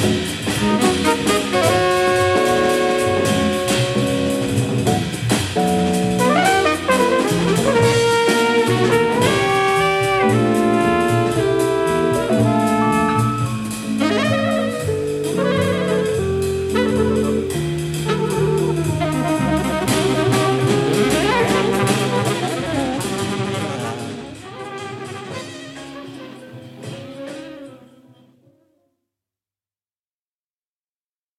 Música